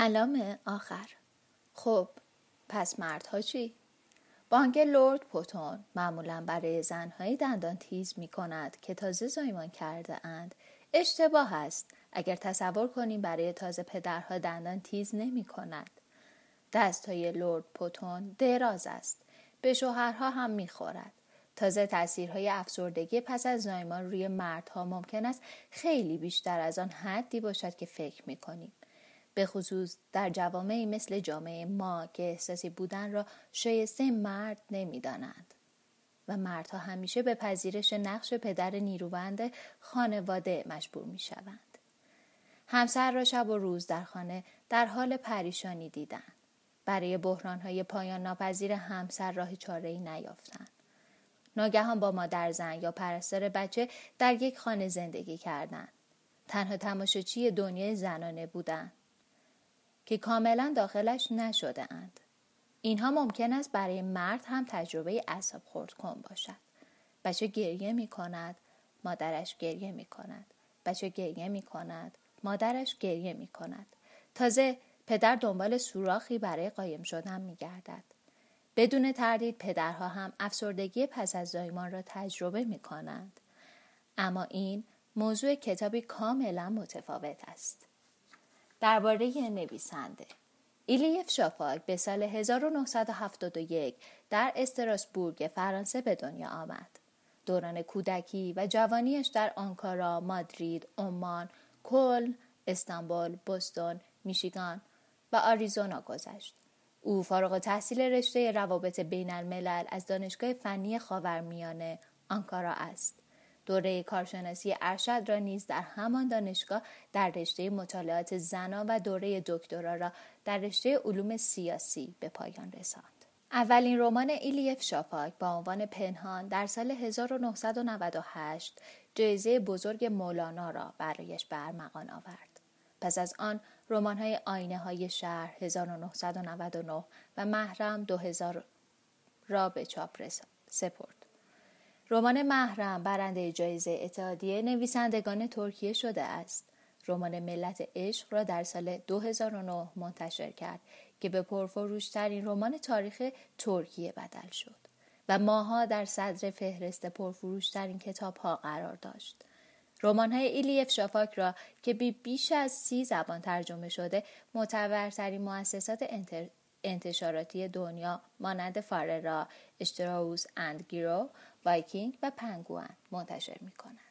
کلام آخر خب پس مردها چی؟ بانک لورد پوتون معمولا برای زنهایی دندان تیز می کند که تازه زایمان کرده اند اشتباه است اگر تصور کنیم برای تازه پدرها دندان تیز نمی کند. دست های لورد پوتون دراز است. به شوهرها هم می خورد. تازه تاثیرهای افسردگی پس از زایمان روی مردها ممکن است خیلی بیشتر از آن حدی باشد که فکر می کنیم. به خصوص در جوامعی مثل جامعه ما که احساسی بودن را شایسته مرد نمی‌دانند و مردها همیشه به پذیرش نقش پدر نیرومند خانواده مجبور می شوند. همسر را شب و روز در خانه در حال پریشانی دیدند. برای بحرانهای پایان ناپذیر همسر راه چاره ای نیافتند. ناگهان با مادر زن یا پرستار بچه در یک خانه زندگی کردند. تنها تماشاچی دنیای زنانه بودند. که کاملا داخلش نشده اند. اینها ممکن است برای مرد هم تجربه اصاب خورد کن باشد. بچه گریه می کند، مادرش گریه می کند. بچه گریه می کند، مادرش گریه می کند. تازه پدر دنبال سوراخی برای قایم شدن می گردد. بدون تردید پدرها هم افسردگی پس از زایمان را تجربه می کنند. اما این موضوع کتابی کاملا متفاوت است. درباره نویسنده ایلیف شافاک به سال 1971 در استراسبورگ فرانسه به دنیا آمد. دوران کودکی و جوانیش در آنکارا، مادرید، عمان، کل، استانبول، بوستون، میشیگان و آریزونا گذشت. او فارغ تحصیل رشته روابط بین الملل از دانشگاه فنی خاورمیانه آنکارا است. دوره کارشناسی ارشد را نیز در همان دانشگاه در رشته مطالعات زنا و دوره دکترا را در رشته علوم سیاسی به پایان رساند. اولین رمان ایلیف شاپاک با عنوان پنهان در سال 1998 جایزه بزرگ مولانا را برایش برمغان آورد. پس از آن رمان های آینه های شهر 1999 و محرم 2000 را به چاپ سپرد. رمان محرم برنده جایزه اتحادیه نویسندگان ترکیه شده است. رمان ملت عشق را در سال 2009 منتشر کرد که به پرفروشترین رمان تاریخ ترکیه بدل شد و ماها در صدر فهرست پرفروشترین کتاب ها قرار داشت. رمان های الیف شافاک را که به بیش از سی زبان ترجمه شده معتبرترین مؤسسات انتشاراتی دنیا مانند فاررا، اشتراوس اند گیرو، وایکینگ و پنگوئن منتشر می کند.